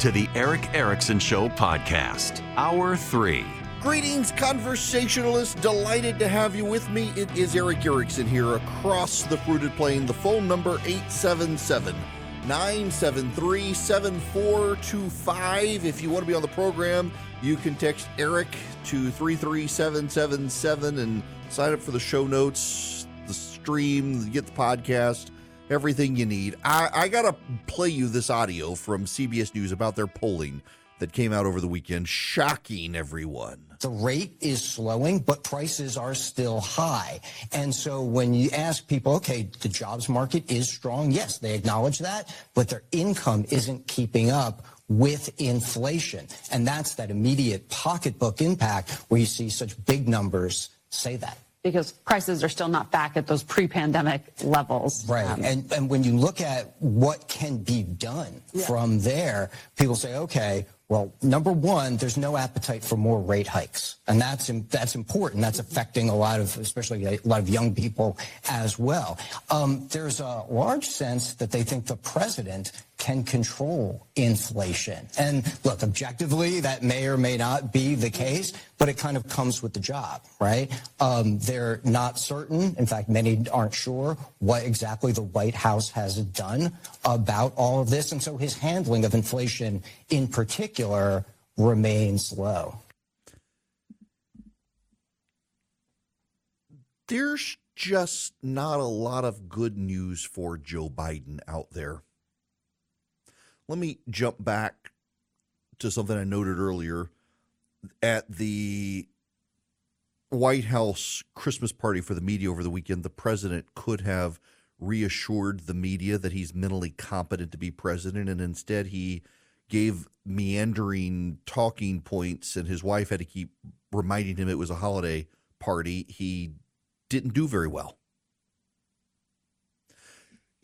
To the Erick Erickson Show podcast, Hour 3. Greetings, conversationalists. Delighted to have you with me. It is Erick Erickson here across the fruited plain. The phone number 877 973 7425. If you want to be on the program, you can text Eric to 33777 and sign up for the show notes, the stream, get the podcast everything you need. I, I got to play you this audio from CBS News about their polling that came out over the weekend, shocking everyone. The rate is slowing, but prices are still high. And so when you ask people, okay, the jobs market is strong, yes, they acknowledge that, but their income isn't keeping up with inflation. And that's that immediate pocketbook impact where you see such big numbers say that because prices are still not back at those pre-pandemic levels. Right. Um, and, and when you look at what can be done yeah. from there, people say, okay, well, number one, there's no appetite for more rate hikes, and that's that's important. That's affecting a lot of, especially a lot of young people as well. Um, there's a large sense that they think the president can control inflation. And look, objectively, that may or may not be the case, but it kind of comes with the job, right? Um, they're not certain. In fact, many aren't sure what exactly the White House has done about all of this. And so his handling of inflation in particular remains low. There's just not a lot of good news for Joe Biden out there. Let me jump back to something I noted earlier at the White House Christmas party for the media over the weekend. The president could have reassured the media that he's mentally competent to be president, and instead he gave meandering talking points, and his wife had to keep reminding him it was a holiday party. He didn't do very well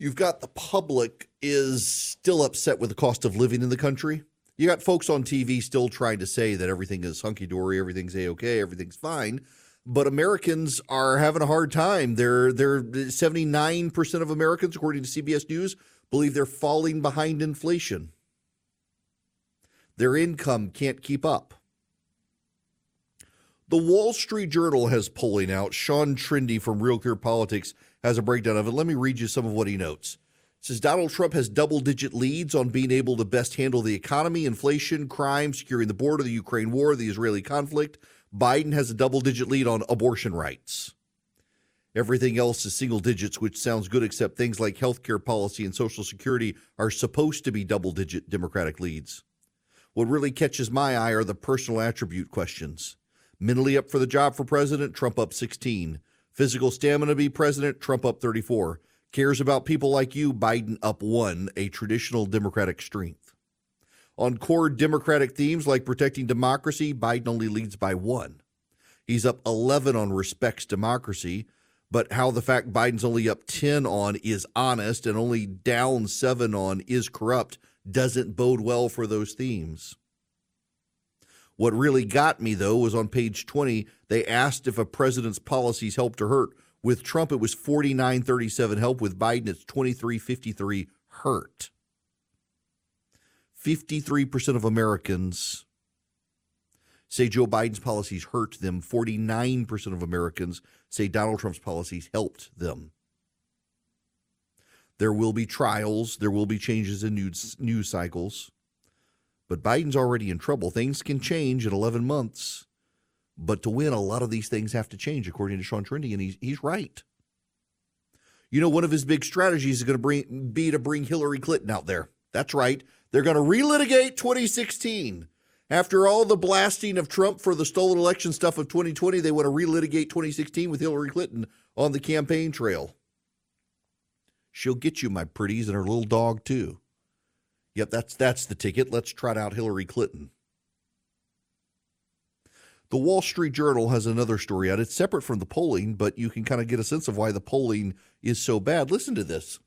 you've got the public is still upset with the cost of living in the country. You got folks on TV still trying to say that everything is hunky dory, everything's a okay, everything's fine. But Americans are having a hard time. They're they're 79% of Americans, according to CBS News, believe they're falling behind inflation. Their income can't keep up. The Wall Street Journal has polling out. Sean Trende from Real Clear Politics has a breakdown of it. Let me read you some of what he notes. It says Donald Trump has double digit leads on being able to best handle the economy, inflation, crime, securing the border, the Ukraine war, the Israeli conflict. Biden has a double digit lead on abortion rights. Everything else is single digits, which sounds good, except things like healthcare policy and Social Security are supposed to be double digit Democratic leads. What really catches my eye are the personal attribute questions. Mentally up for the job for president, Trump up 16. Physical stamina be president, Trump up 34. Cares about people like you, Biden up one, a traditional Democratic strength. On core Democratic themes like protecting democracy, Biden only leads by one. He's up 11 on respects democracy, but how the fact Biden's only up 10 on is honest and only down 7 on is corrupt doesn't bode well for those themes. What really got me, though, was on page 20, they asked if a president's policies helped or hurt. With Trump, it was 4937 help. With Biden, it's 2353 hurt. 53% of Americans say Joe Biden's policies hurt them. 49% of Americans say Donald Trump's policies helped them. There will be trials, there will be changes in news, news cycles. But Biden's already in trouble. Things can change in 11 months. But to win, a lot of these things have to change, according to Sean Trende, and he's, he's right. You know, one of his big strategies is going to bring, be to bring Hillary Clinton out there. That's right. They're going to relitigate 2016. After all the blasting of Trump for the stolen election stuff of 2020, they want to relitigate 2016 with Hillary Clinton on the campaign trail. She'll get you, my pretties, and her little dog too. Yep, that's that's the ticket. Let's trot out Hillary Clinton. The Wall Street Journal has another story out. It's separate from the polling, but you can kind of get a sense of why the polling is so bad. Listen to this.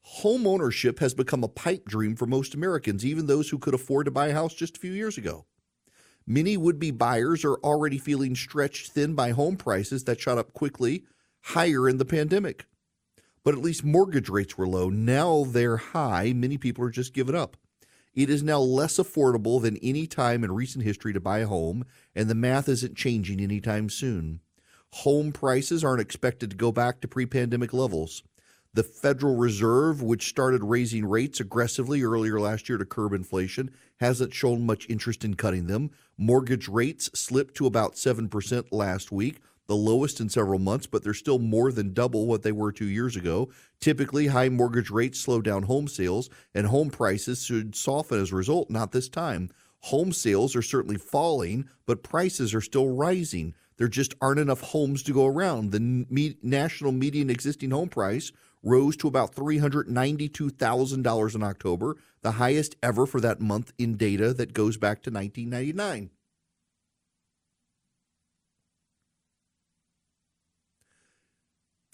Home ownership has become a pipe dream for most Americans, even those who could afford to buy a house just a few years ago. Many would be buyers are already feeling stretched thin by home prices that shot up quickly higher in the pandemic. But at least mortgage rates were low. Now they're high. Many people are just giving up. It is now less affordable than any time in recent history to buy a home, and the math isn't changing anytime soon. Home prices aren't expected to go back to pre pandemic levels. The Federal Reserve, which started raising rates aggressively earlier last year to curb inflation, hasn't shown much interest in cutting them. Mortgage rates slipped to about 7% last week, the lowest in several months, but they're still more than double what they were two years ago. Typically, high mortgage rates slow down home sales, and home prices should soften as a result. Not this time. Home sales are certainly falling, but prices are still rising. There just aren't enough homes to go around. The national median existing home price rose to about $392,000 in October, the highest ever for that month in data that goes back to 1999.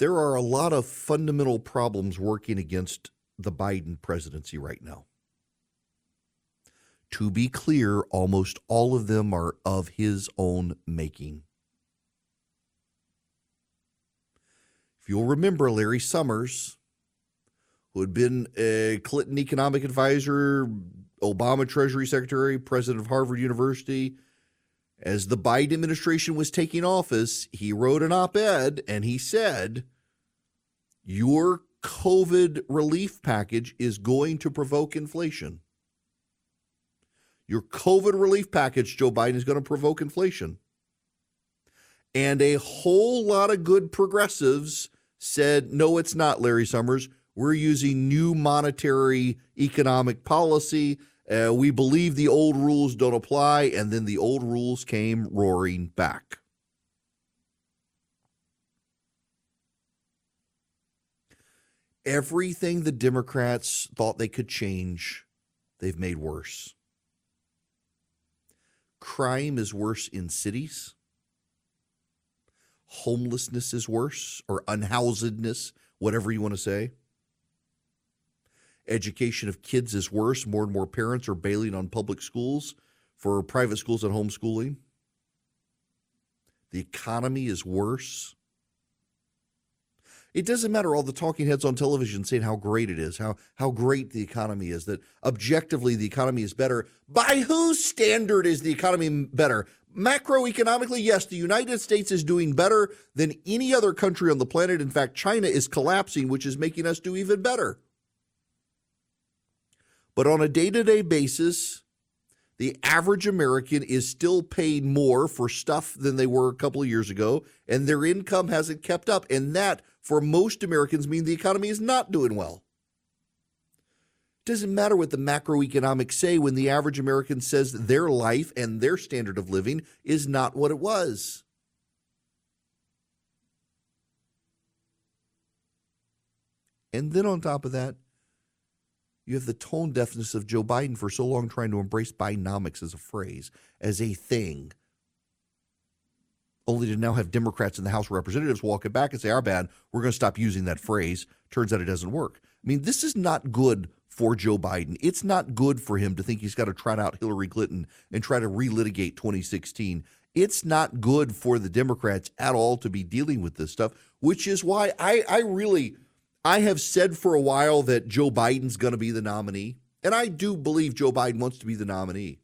There are a lot of fundamental problems working against the Biden presidency right now. To be clear, almost all of them are of his own making. If you'll remember Larry Summers, who had been a Clinton economic advisor, Obama Treasury Secretary, president of Harvard University, as the Biden administration was taking office, he wrote an op ed and he said, Your COVID relief package is going to provoke inflation. Your COVID relief package, Joe Biden, is going to provoke inflation. And a whole lot of good progressives said, no, it's not, Larry Summers. We're using new monetary economic policy uh, we believe the old rules don't apply, and then the old rules came roaring back. Everything the Democrats thought they could change, they've made worse. Crime is worse in cities. Homelessness is worse, or unhousedness, whatever you want to say. Education of kids is worse. More and more parents are bailing on public schools for private schools and homeschooling. The economy is worse. It doesn't matter all the talking heads on television saying how great it is, how how great the economy is, that objectively the economy is better. By whose standard is the economy better? Macroeconomically, yes, the United States is doing better than any other country on the planet. In fact, China is collapsing, which is making us do even better. But on a day to day basis, the average American is still paid more for stuff than they were a couple of years ago, and their income hasn't kept up. And that, for most Americans, means the economy is not doing well. It doesn't matter what the macroeconomics say when the average American says their life and their standard of living is not what it was. And then on top of that, you have the tone deafness of Joe Biden for so long trying to embrace Bidenomics as a phrase, as a thing, only to now have Democrats in the House of Representatives walk it back and say, Our bad, we're going to stop using that phrase. Turns out it doesn't work. I mean, this is not good for Joe Biden. It's not good for him to think he's got to trot out Hillary Clinton and try to relitigate 2016. It's not good for the Democrats at all to be dealing with this stuff, which is why I, I really I have said for a while that Joe Biden's going to be the nominee, and I do believe Joe Biden wants to be the nominee.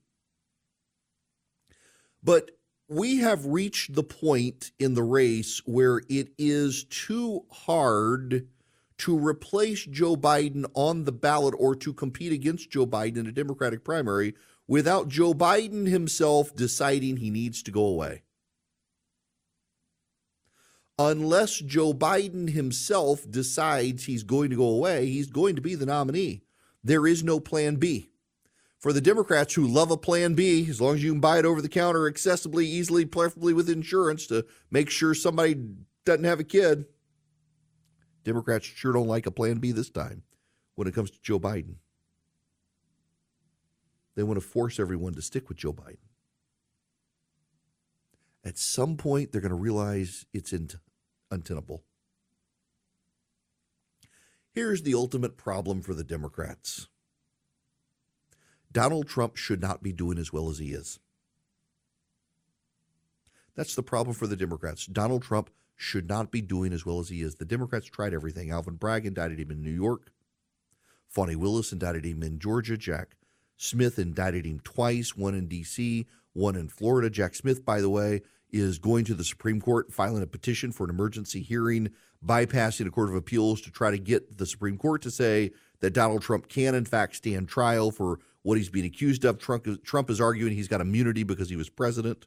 But we have reached the point in the race where it is too hard to replace Joe Biden on the ballot or to compete against Joe Biden in a Democratic primary without Joe Biden himself deciding he needs to go away unless Joe Biden himself decides he's going to go away, he's going to be the nominee. There is no plan B. For the Democrats who love a plan B, as long as you can buy it over the counter accessibly, easily, preferably with insurance to make sure somebody doesn't have a kid, Democrats sure don't like a plan B this time when it comes to Joe Biden. They want to force everyone to stick with Joe Biden. At some point, they're going to realize it's untenable. Here's the ultimate problem for the Democrats Donald Trump should not be doing as well as he is. That's the problem for the Democrats. Donald Trump should not be doing as well as he is. The Democrats tried everything. Alvin Bragg indicted him in New York. Fani Willis indicted him in Georgia. Jack Smith indicted him twice, one in D.C., one in Florida. Jack Smith, by the way, is going to the Supreme Court, filing a petition for an emergency hearing, bypassing a court of appeals to try to get the Supreme Court to say that Donald Trump can, in fact, stand trial for what he's being accused of. Trump, Trump is arguing he's got immunity because he was president.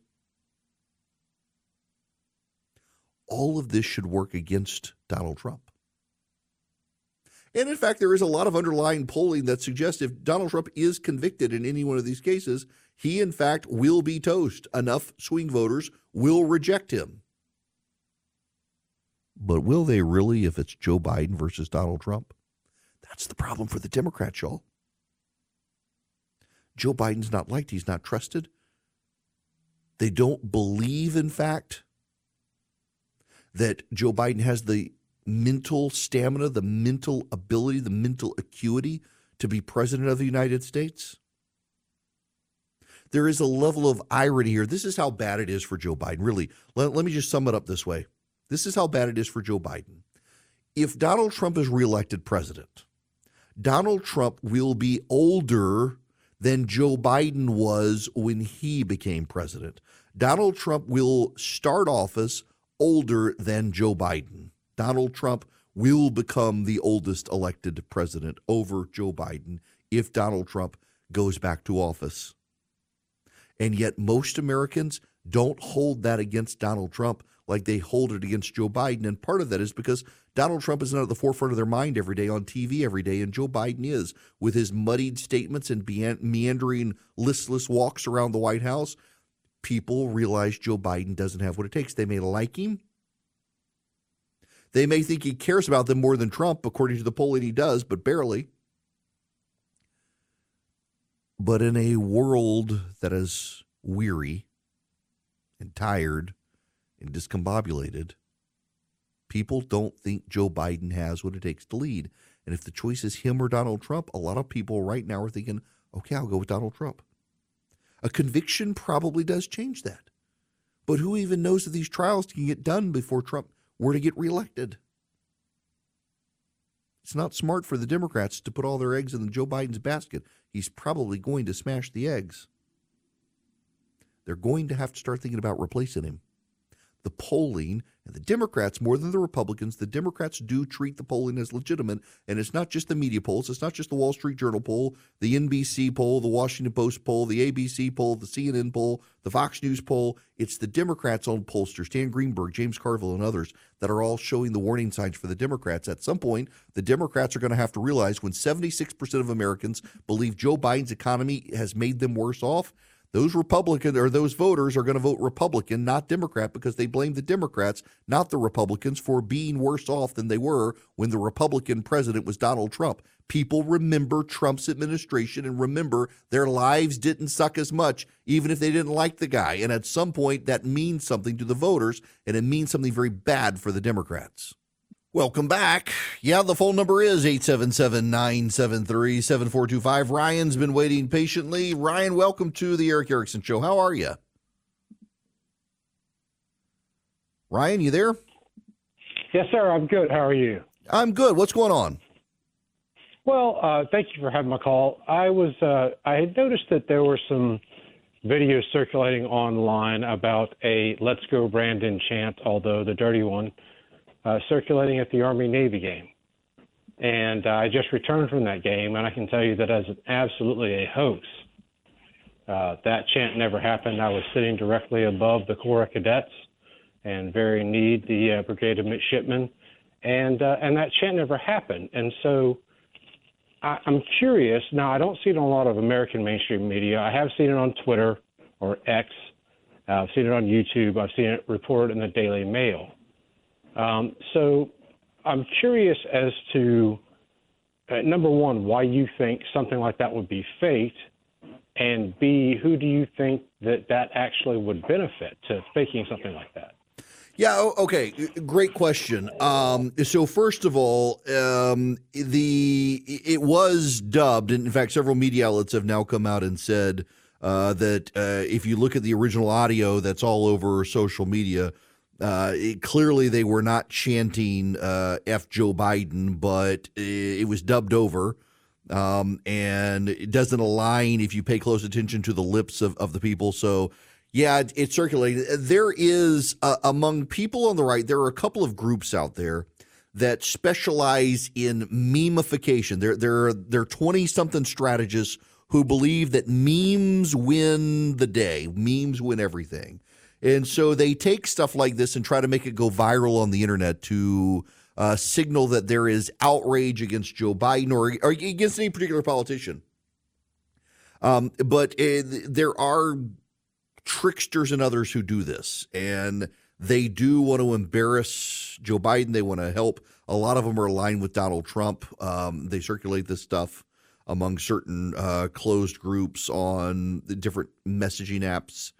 All of this should work against Donald Trump. And in fact, there is a lot of underlying polling that suggests if Donald Trump is convicted in any one of these cases, he in fact will be toast. Enough swing voters will reject him. But will they really if it's Joe Biden versus Donald Trump? That's the problem for the Democrats, y'all. Joe Biden's not liked, he's not trusted. They don't believe, in fact, that Joe Biden has the mental stamina, the mental ability, the mental acuity to be president of the United States? There is a level of irony here. This is how bad it is for Joe Biden. Really, let, let me just sum it up this way. This is how bad it is for Joe Biden. If Donald Trump is reelected president, Donald Trump will be older than Joe Biden was when he became president. Donald Trump will start office older than Joe Biden. Donald Trump will become the oldest elected president over Joe Biden if Donald Trump goes back to office. And yet, most Americans don't hold that against Donald Trump like they hold it against Joe Biden. And part of that is because Donald Trump is not at the forefront of their mind every day on TV every day, and Joe Biden is with his muddied statements and meandering, listless walks around the White House. People realize Joe Biden doesn't have what it takes. They may like him, they may think he cares about them more than Trump, according to the polling he does, but barely. But in a world that is weary and tired and discombobulated, people don't think Joe Biden has what it takes to lead. And if the choice is him or Donald Trump, a lot of people right now are thinking, okay, I'll go with Donald Trump. A conviction probably does change that. But who even knows if these trials can get done before Trump were to get reelected. It's not smart for the Democrats to put all their eggs in Joe Biden's basket. He's probably going to smash the eggs. They're going to have to start thinking about replacing him the polling, and the Democrats, more than the Republicans, the Democrats do treat the polling as legitimate. And it's not just the media polls, it's not just the Wall Street Journal poll, the NBC poll, the Washington Post poll, the ABC poll, the CNN poll, the Fox News poll. It's the Democrats' own pollsters, Stan Greenberg, James Carville, and others, that are all showing the warning signs for the Democrats. At some point, the Democrats are going to have to realize when 76% of Americans believe Joe Biden's economy has made them worse off those Republican or those voters are going to vote Republican, not Democrat, because they blame the Democrats, not the Republicans, for being worse off than they were when the Republican president was Donald Trump. People remember Trump's administration and remember their lives didn't suck as much, even if they didn't like the guy. And at some point, that means something to the voters, and it means something very bad for the Democrats. Welcome back. Yeah, the phone number is 877 973 7425. Ryan's been waiting patiently. Ryan, welcome to the Erick Erickson Show. How are you? Ryan, you there? Yes, sir. I'm good. How are you? I'm good. What's going on? Well, uh, thank you for having my call. I was uh, I had noticed that there were some videos circulating online about a "Let's Go Brandon" chant, although the dirty one uh, circulating at the Army Navy game. And uh, I just returned from that game, and I can tell you that as absolutely a hoax. Uh, that chant never happened. I was sitting directly above the Corps of Cadets and very need the uh, Brigade of Midshipmen, and uh, and that chant never happened. And so I, I'm curious. Now, I don't see it on a lot of American mainstream media. I have seen it on Twitter or X. Uh, I've seen it on YouTube. I've seen it reported in the Daily Mail. Um, so I'm curious as to uh, number one, why you think something like that would be faked, and B, who do you think that that actually would benefit to faking something like that? Yeah. Okay. Great question. Um, so first of all, um, the it was dubbed, and in fact, several media outlets have now come out and said uh, that uh, if you look at the original audio that's all over social media, uh, it, clearly they were not chanting uh, "F Joe Biden," but it, it was dubbed over. Um, and it doesn't align if you pay close attention to the lips of, of the people. So yeah, it, it's circulating. There is uh, among people on the right, there are a couple of groups out there that specialize in memification. There, there are there are twenty something strategists who believe that memes win the day. Memes win everything, and so they take stuff like this and try to make it go viral on the internet to uh, signal that there is outrage against Joe Biden or, or against any particular politician. Um, but uh, there are tricksters and others who do this, and they do want to embarrass Joe Biden. They want to help. A lot of them are aligned with Donald Trump. Um, they circulate this stuff among certain uh, closed groups on the different messaging apps.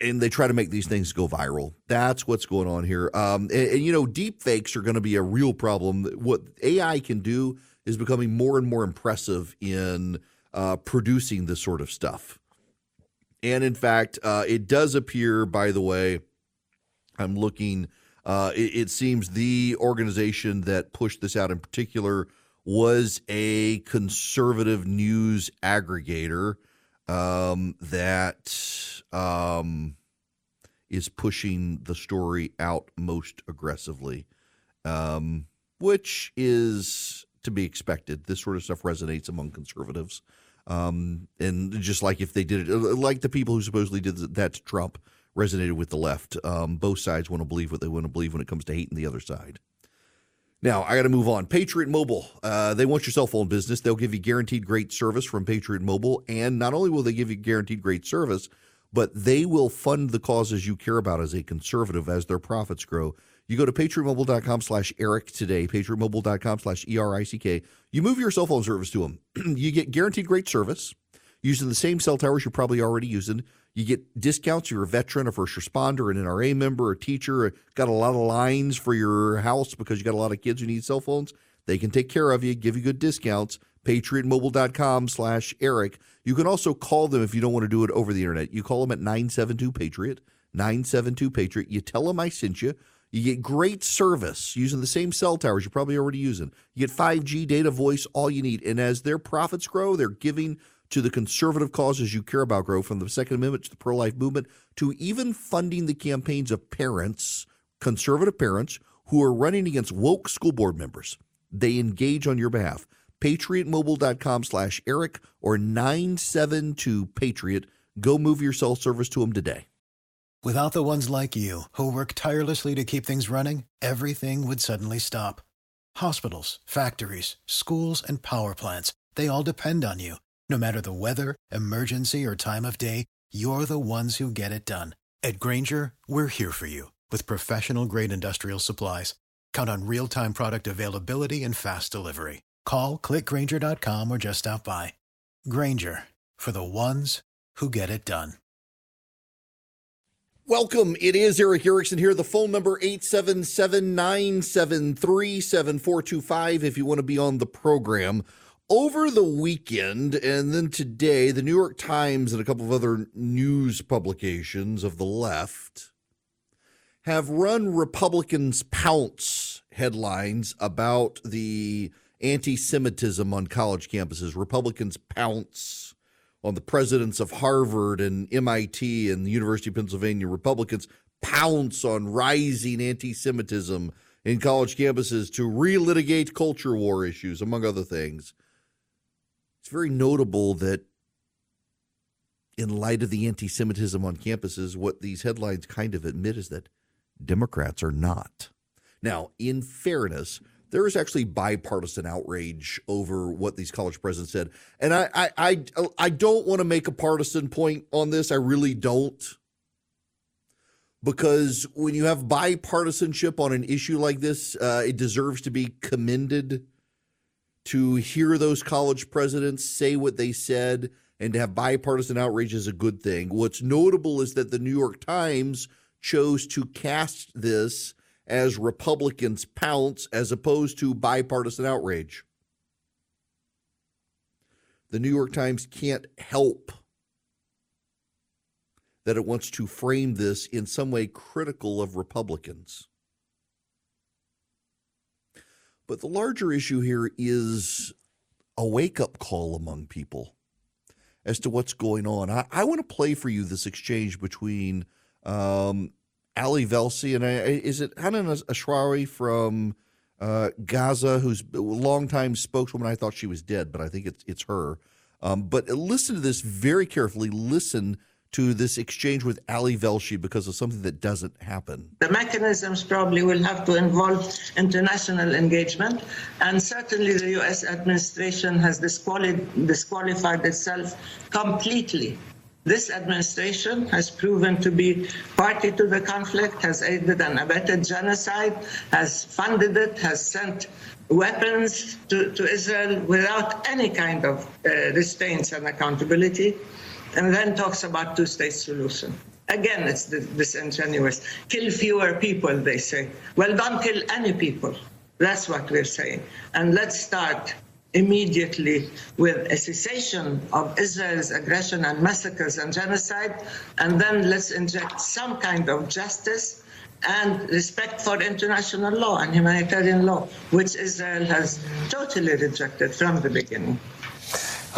And they try to make these things go viral. That's what's going on here. Um, and, and, you know, deep fakes are going to be a real problem. What AI can do is becoming more and more impressive in uh, producing this sort of stuff. And in fact, uh, it does appear, by the way, I'm looking, uh, it, it, seems the organization that pushed this out in particular was a conservative news aggregator um, that um, is pushing the story out most aggressively, um, which is to be expected. This sort of stuff resonates among conservatives. Um, and just like if they did it, like the people who supposedly did that to Trump resonated with the left. Um, both sides want to believe what they want to believe when it comes to hating the other side. Now, I got to move on. Patriot Mobile, uh, they want your cell phone business. They'll give you guaranteed great service from Patriot Mobile. And not only will they give you guaranteed great service, but they will fund the causes you care about as a conservative as their profits grow. You go to patriotmobile.com slash Erick today, patriotmobile.com slash E-R-I-C-K. You move your cell phone service to them. you get guaranteed great service using the same cell towers you're probably already using. You get discounts you're a veteran, a first responder, an NRA member, a teacher, uh, got a lot of lines for your house because you got a lot of kids who need cell phones. They can take care of you, give you good discounts. PatriotMobile.com slash Erick. You can also call them if you don't want to do it over the internet. You call them at 972 Patriot, 972 Patriot. You tell them I sent you. You get great service using the same cell towers you're probably already using. You get 5G data voice, all you need. And as their profits grow, they're giving to the conservative causes you care about grow, from the Second Amendment to the pro life movement to even funding the campaigns of parents, conservative parents, who are running against woke school board members. They engage on your behalf. PatriotMobile.com slash Erick or 972 Patriot. Go move your cell service to them today. Without the ones like you, who work tirelessly to keep things running, everything would suddenly stop. Hospitals, factories, schools, and power plants, they all depend on you. No matter the weather, emergency, or time of day, you're the ones who get it done. At Grainger, we're here for you with professional grade industrial supplies. Count on real time product availability and fast delivery. Call clickgrainger.com or just stop by. Grainger for the ones who get it done. Welcome. It is Erick Erickson here. The phone number 877-973-7425 if you want to be on the program. Over the weekend and then today, the New York Times and a couple of other news publications of the left have run Republicans pounce headlines about the anti-Semitism on college campuses. Republicans pounce on the presidents of Harvard and MIT and the University of Pennsylvania. Republicans pounce on rising anti Semitism in college campuses to relitigate culture war issues, among other things. Very notable that, in light of the anti Semitism on campuses, what these headlines kind of admit is that Democrats are not. Now, in fairness, there is actually bipartisan outrage over what these college presidents said. And I, I, I, I don't want to make a partisan point on this. I really don't. Because when you have bipartisanship on an issue like this, uh, it deserves to be commended to hear those college presidents say what they said and to have bipartisan outrage is a good thing. What's notable is that the New York Times chose to cast this as Republicans pounce as opposed to bipartisan outrage. The New York Times can't help that it wants to frame this in some way critical of Republicans. But the larger issue here is a wake up call among people as to what's going on. I, I want to play for you this exchange between um, Ali Velshi and I, is it Hanan Ashrawi from uh, Gaza, who's a longtime spokeswoman. I thought she was dead, but I think it's it's her. Um, but listen to this very carefully. Listen to this exchange with Ali Velshi because of something that doesn't happen. The mechanisms probably will have to involve international engagement, and certainly the U.S. administration has disquali- disqualified itself completely. This administration has proven to be party to the conflict, has aided and abetted genocide, has funded it, has sent weapons to, to Israel without any kind of uh, restraints and accountability and then talks about two-state solution. Again, it's disingenuous. Kill fewer people, they say. Well, don't kill any people. That's what we're saying. And let's start immediately with a cessation of Israel's aggression and massacres and genocide, and then let's inject some kind of justice and respect for international law and humanitarian law, which Israel has totally rejected from the beginning.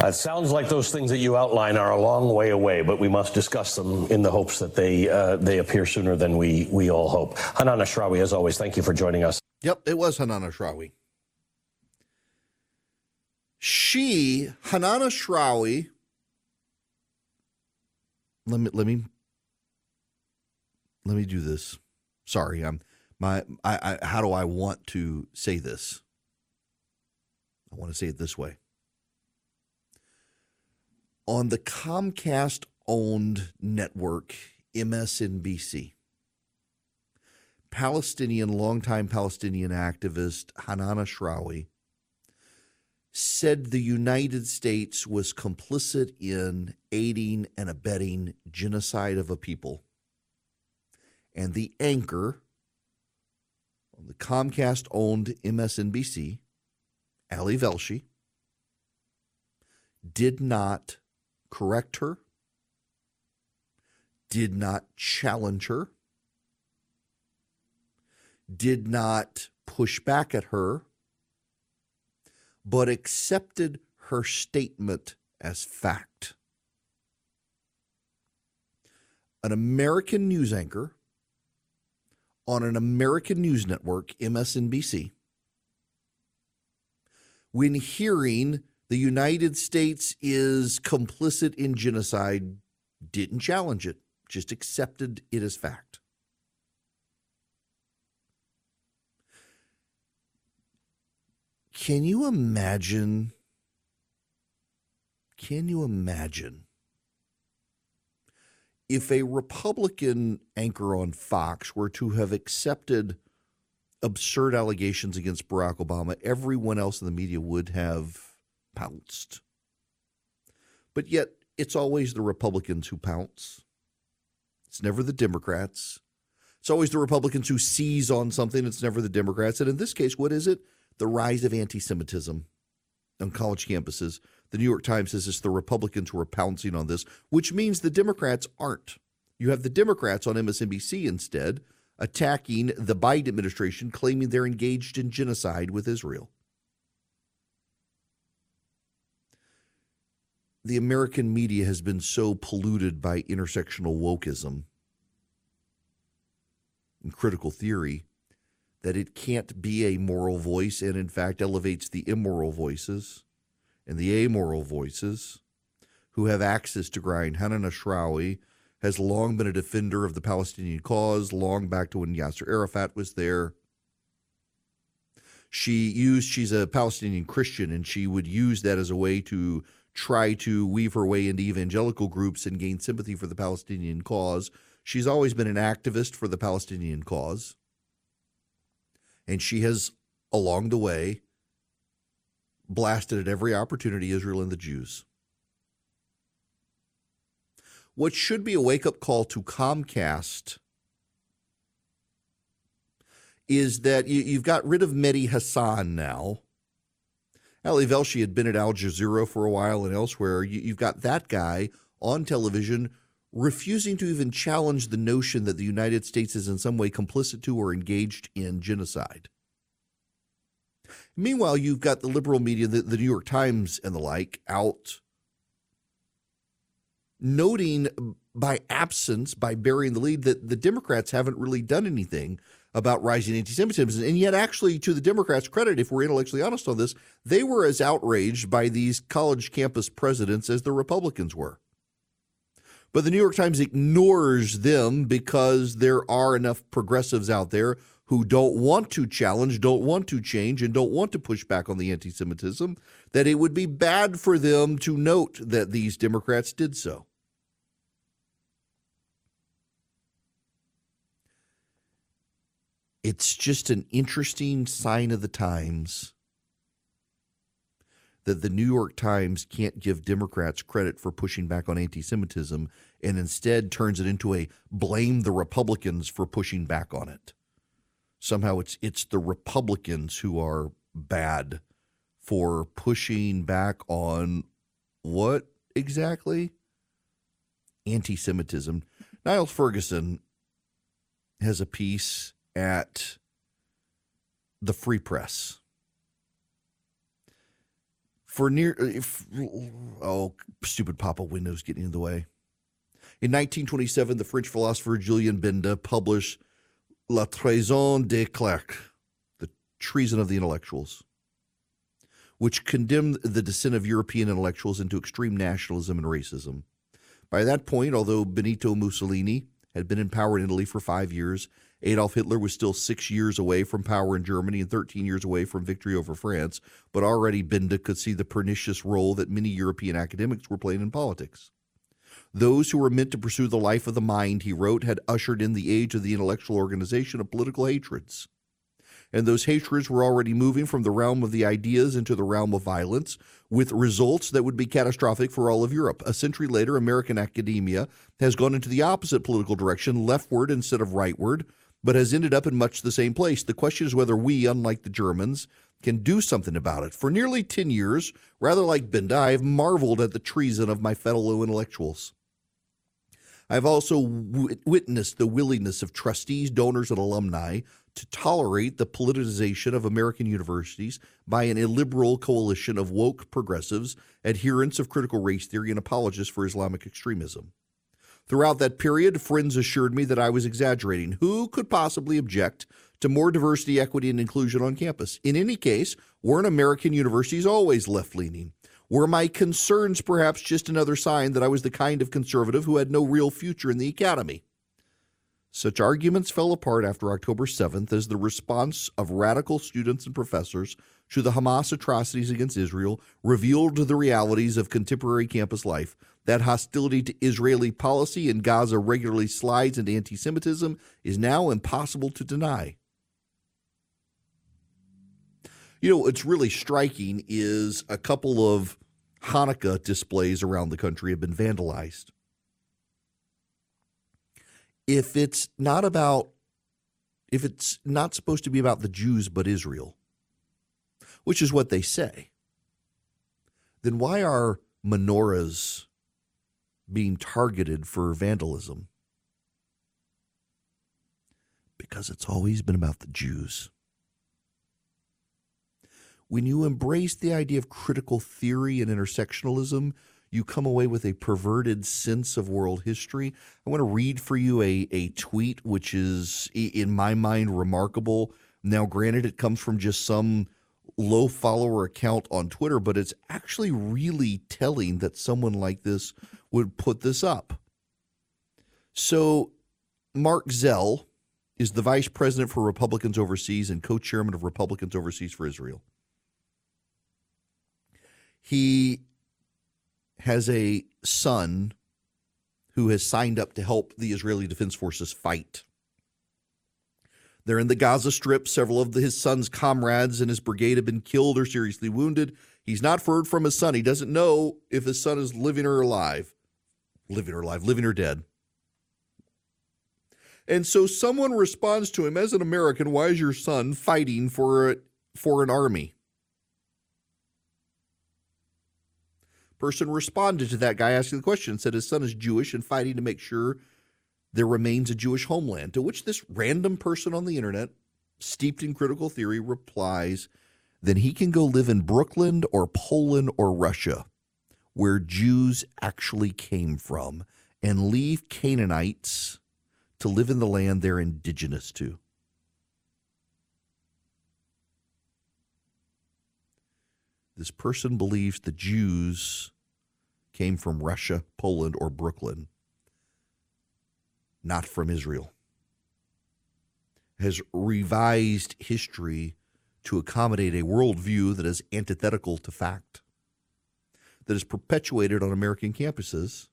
It sounds like those things that you outline are a long way away, but we must discuss them in the hopes that they uh, they appear sooner than we we all hope. Hanan Ashrawi, as always, thank you for joining us. Yep, it was Hanan Ashrawi. She, Hanan Ashrawi, let me let me let me do this. Sorry, I'm my I, I how do I want to say this? I want to say it this way on the Comcast owned network, MSNBC. Palestinian, longtime Palestinian activist Hanan Ashrawi said the United States was complicit in aiding and abetting genocide of a people. And the anchor on the Comcast owned MSNBC, Ali Velshi, did not correct her, did not challenge her, did not push back at her, but accepted her statement as fact. An American news anchor on an American news network, MSNBC, when hearing the United States is complicit in genocide, didn't challenge it, just accepted it as fact. Can you imagine? Can you imagine if a Republican anchor on Fox were to have accepted absurd allegations against Barack Obama, everyone else in the media would have pounced. But yet, it's always the Republicans who pounce. It's never the Democrats. It's always the Republicans who seize on something. It's never the Democrats. And in this case, what is it? The rise of anti Semitism on college campuses. The New York Times says it's the Republicans who are pouncing on this, which means the Democrats aren't. You have the Democrats on MSNBC instead attacking the Biden administration, claiming they're engaged in genocide with Israel. The American media has been so polluted by intersectional wokeism and critical theory that it can't be a moral voice and, in fact, elevates the immoral voices and the amoral voices who have access to grind. Hanan Ashrawi has long been a defender of the Palestinian cause, long back to when Yasser Arafat was there. She used, she's a Palestinian Christian, and she would use that as a way to try to weave her way into evangelical groups and gain sympathy for the Palestinian cause. She's always been an activist for the Palestinian cause. And she has, along the way, blasted at every opportunity Israel and the Jews. What should be a wake up call to Comcast is that you, have got rid of Mehdi Hasan now. Ali Velshi had been at Al Jazeera for a while and elsewhere. You, you've got that guy on television refusing to even challenge the notion that the United States is in some way complicit to or engaged in genocide. Meanwhile, you've got the liberal media, the, the New York Times and the like, out noting by absence, by burying the lead, that the Democrats haven't really done anything about rising anti Semitism. And yet, actually, to the Democrats' credit, if we're intellectually honest on this, they were as outraged by these college campus presidents as the Republicans were. But the New York Times ignores them because there are enough progressives out there who don't want to challenge, don't want to change, and don't want to push back on the anti Semitism that it would be bad for them to note that these Democrats did so. It's just an interesting sign of the times that the New York Times can't give Democrats credit for pushing back on anti Semitism and instead turns it into a blame the Republicans for pushing back on it. Somehow it's it's the Republicans who are bad for pushing back on what exactly? Anti Semitism. Niall Ferguson has a piece at the Free Press. For near, uh, if, oh, stupid Papa Windows getting in the way. In 1927, the French philosopher Julien Benda published La Trahison des Clercs, The Treason of the Intellectuals, which condemned the descent of European intellectuals into extreme nationalism and racism. By that point, although Benito Mussolini had been in power in Italy for five years Adolf Hitler was still six years away from power in Germany and 13 years away from victory over France, but already Benda could see the pernicious role that many European academics were playing in politics. Those who were meant to pursue the life of the mind, he wrote, had ushered in the age of the intellectual organization of political hatreds. And those hatreds were already moving from the realm of the ideas into the realm of violence, with results that would be catastrophic for all of Europe. A century later, American academia has gone into the opposite political direction, leftward instead of rightward, but has ended up in much the same place. The question is whether we, unlike the Germans, can do something about it. For nearly 10 years, rather like Benda, I have marveled at the treason of my fellow intellectuals. I've also w- witnessed the willingness of trustees, donors, and alumni to tolerate the politicization of American universities by an illiberal coalition of woke progressives, adherents of critical race theory, and apologists for Islamic extremism. Throughout that period, friends assured me that I was exaggerating. Who could possibly object to more diversity, equity, and inclusion on campus? In any case, weren't American universities always left leaning? Were my concerns perhaps just another sign that I was the kind of conservative who had no real future in the academy? Such arguments fell apart after October 7th as the response of radical students and professors to the Hamas atrocities against Israel revealed the realities of contemporary campus life that hostility to Israeli policy in Gaza regularly slides into anti Semitism is now impossible to deny. You know, what's really striking is a couple of Hanukkah displays around the country have been vandalized. If it's not about, if it's not supposed to be about the Jews but Israel, which is what they say, then why are menorahs being targeted for vandalism? Because it's always been about the Jews. When you embrace the idea of critical theory and intersectionalism, you come away with a perverted sense of world history. I want to read for you a, a tweet which is, in my mind, remarkable. Now, granted, it comes from just some low follower account on Twitter, but it's actually really telling that someone like this would put this up. So, Mark Zell, is the vice president for Republicans overseas and co chairman of Republicans overseas for Israel. He has a son who has signed up to help the Israeli Defense Forces fight. They're in the Gaza Strip. Several of his son's comrades in his brigade have been killed or seriously wounded. He's not heard from his son. He doesn't know if his son is living or alive. Living or alive, living or dead. And so someone responds to him as an American, why is your son fighting for for an army? Person responded to that guy asking the question said his son is Jewish and fighting to make sure there remains a Jewish homeland. To which this random person on the internet, steeped in critical theory, replies, then he can go live in Brooklyn or Poland or Russia, where Jews actually came from, and leave Canaanites to live in the land they're indigenous to. This person believes the Jews came from Russia, Poland, or Brooklyn, not from Israel. Has revised history to accommodate a worldview that is antithetical to fact, that is perpetuated on American campuses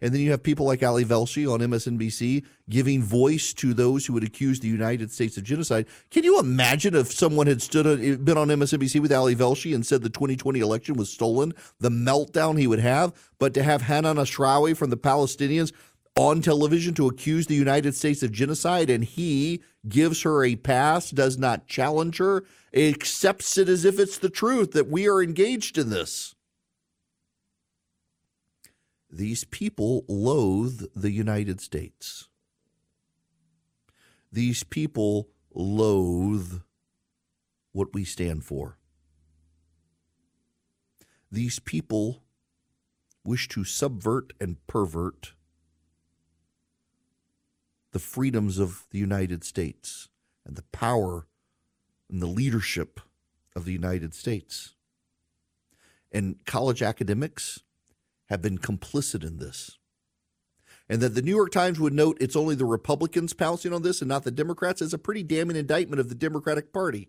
and then you have people like Ali Velshi on MSNBC giving voice to those who would accuse the United States of genocide. Can you imagine if someone had stood been on MSNBC with Ali Velshi and said the 2020 election was stolen, the meltdown he would have? But to have Hanan Ashrawi from the Palestinians on television to accuse the United States of genocide and he gives her a pass, does not challenge her, accepts it as if it's the truth that we are engaged in this. These people loathe the United States. These people loathe what we stand for. These people wish to subvert and pervert the freedoms of the United States and the power and the leadership of the United States. And college academics have been complicit in this. And that the New York Times would note it's only the Republicans pouncing on this and not the Democrats is a pretty damning indictment of the Democratic Party.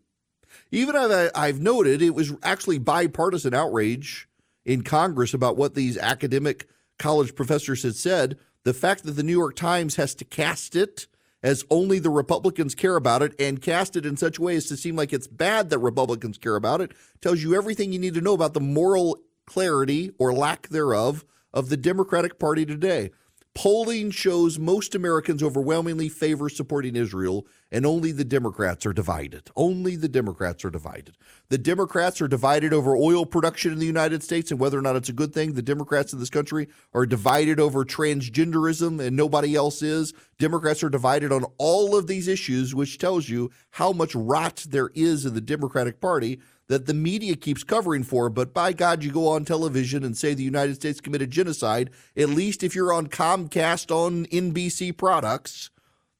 Even I've noted, it was actually bipartisan outrage in Congress about what these academic college professors had said. The fact that the New York Times has to cast it as only the Republicans care about it and cast it in such a way as to seem like it's bad that Republicans care about it tells you everything you need to know about the moral clarity or lack thereof of the Democratic Party today. Polling shows most Americans overwhelmingly favor supporting Israel, and only the Democrats are divided. Only the Democrats are divided. The Democrats are divided over oil production in the United States and whether or not it's a good thing. The Democrats in this country are divided over transgenderism, and nobody else is. Democrats are divided on all of these issues, which tells you how much rot there is in the Democratic Party that the media keeps covering for. But by God, you go on television and say the United States committed genocide. At least if you're on Comcast on NBC products,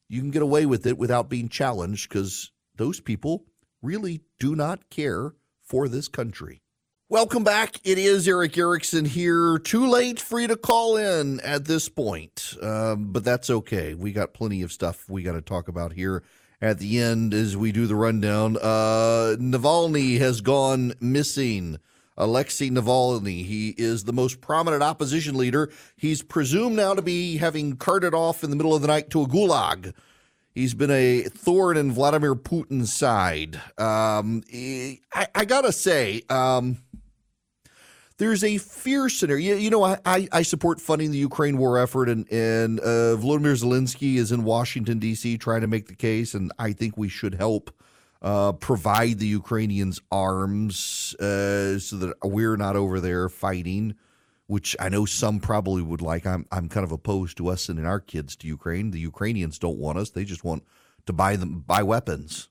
you can get away with it without being challenged because those people really do not care for this country. Welcome back. It is Erick Erickson here. Too late for you to call in at this point, um, but that's okay. We got plenty of stuff we got to talk about here at the end as we do the rundown. Uh, Navalny has gone missing. Alexei Navalny. He is the most prominent opposition leader. He's presumed now to be having carted off in the middle of the night to a gulag. He's been a thorn in Vladimir Putin's side. Um, I, I, gotta say, um, there's a fear scenario. You, you know, I, I support funding the Ukraine war effort, and, and uh, Volodymyr Zelensky is in Washington, D.C., trying to make the case, and I think we should help uh, provide the Ukrainians arms uh, so that we're not over there fighting, which I know some probably would like. I'm, I'm kind of opposed to us sending our kids to Ukraine. The Ukrainians don't want us, they just want to buy them buy weapons.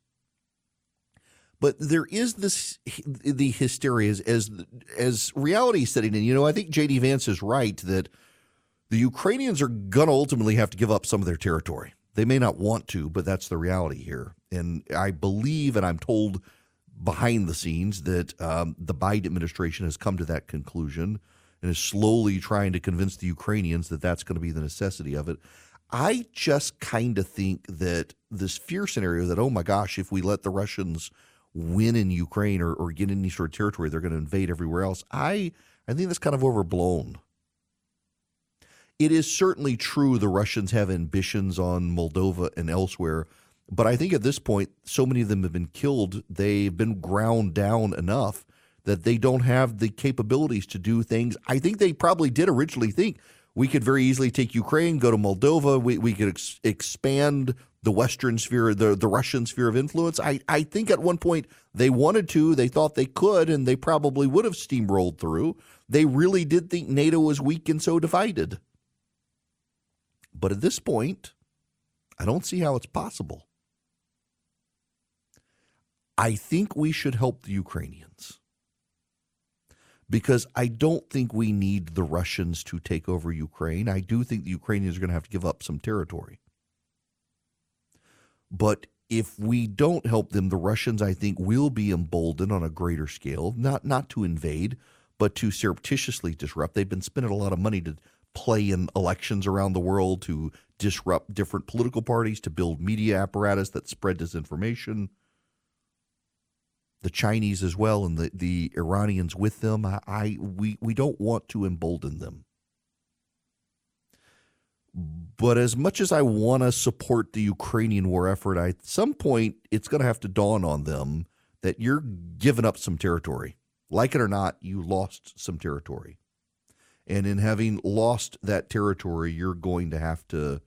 But there is this the hysteria as as, reality setting in. You know, I think JD Vance is right that the Ukrainians are to ultimately have to give up some of their territory. They may not want to, but that's the reality here. And I believe, and I'm told behind the scenes, that um, the Biden administration has come to that conclusion and is slowly trying to convince the Ukrainians that that's going to be the necessity of it. I just kind of think that this fear scenario that, oh my gosh, if we let the Russians win in Ukraine or, or get any sort of territory, they're going to invade everywhere else. I, I think that's kind of overblown. It is certainly true the Russians have ambitions on Moldova and elsewhere, but I think at this point, so many of them have been killed, they've been ground down enough that they don't have the capabilities to do things. I think they probably did originally think we could very easily take Ukraine, go to Moldova, we, we could ex- expand the Western sphere, the, the Russian sphere of influence. I, I think at one point they wanted to, they thought they could, and they probably would have steamrolled through. They really did think NATO was weak and so divided. But at this point, I don't see how it's possible. I think we should help the Ukrainians because I don't think we need the Russians to take over Ukraine. I do think the Ukrainians are going to have to give up some territory. But if we don't help them, the Russians, I think, will be emboldened on a greater scale, not not to invade, but to surreptitiously disrupt. They've been spending a lot of money to play in elections around the world, to disrupt different political parties, to build media apparatus that spread disinformation. The Chinese as well, and the, the Iranians with them. I, I we we don't want to embolden them. But as much as I want to support the Ukrainian war effort, I, at some point it's going to have to dawn on them that you're giving up some territory. Like it or not, you lost some territory. And in having lost that territory, you're going to have to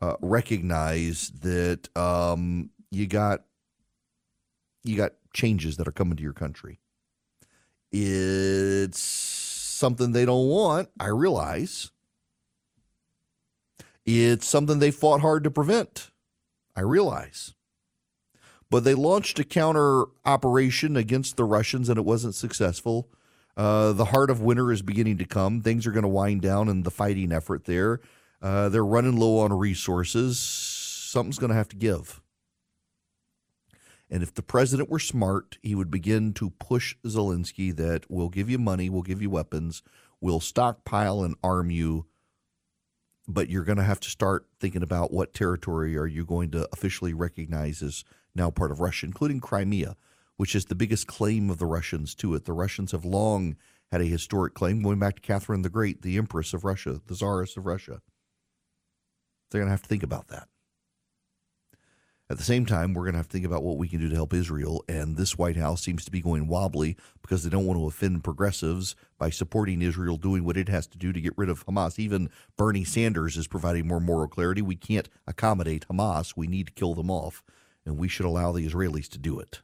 uh, recognize that um, you got you got changes that are coming to your country. It's something they don't want. I realize it's something they fought hard to prevent. I realize. But they launched a counter operation against the Russians and it wasn't successful. Uh, the heart of winter is beginning to come. Things are going to wind down in the fighting effort there. Uh, they're running low on resources. Something's going to have to give. And if the president were smart, he would begin to push Zelensky that we'll give you money, we'll give you weapons, we'll stockpile and arm you but you're going to have to start thinking about what territory are you going to officially recognize as now part of Russia, including Crimea, which is the biggest claim of the Russians to it. The Russians have long had a historic claim going back to Catherine the Great, the Empress of Russia, the Tsarist of Russia. They're going to have to think about that. At the same time, we're going to have to think about what we can do to help Israel. And this White House seems to be going wobbly because they don't want to offend progressives by supporting Israel doing what it has to do to get rid of Hamas. Even Bernie Sanders is providing more moral clarity. We can't accommodate Hamas. We need to kill them off. And we should allow the Israelis to do it.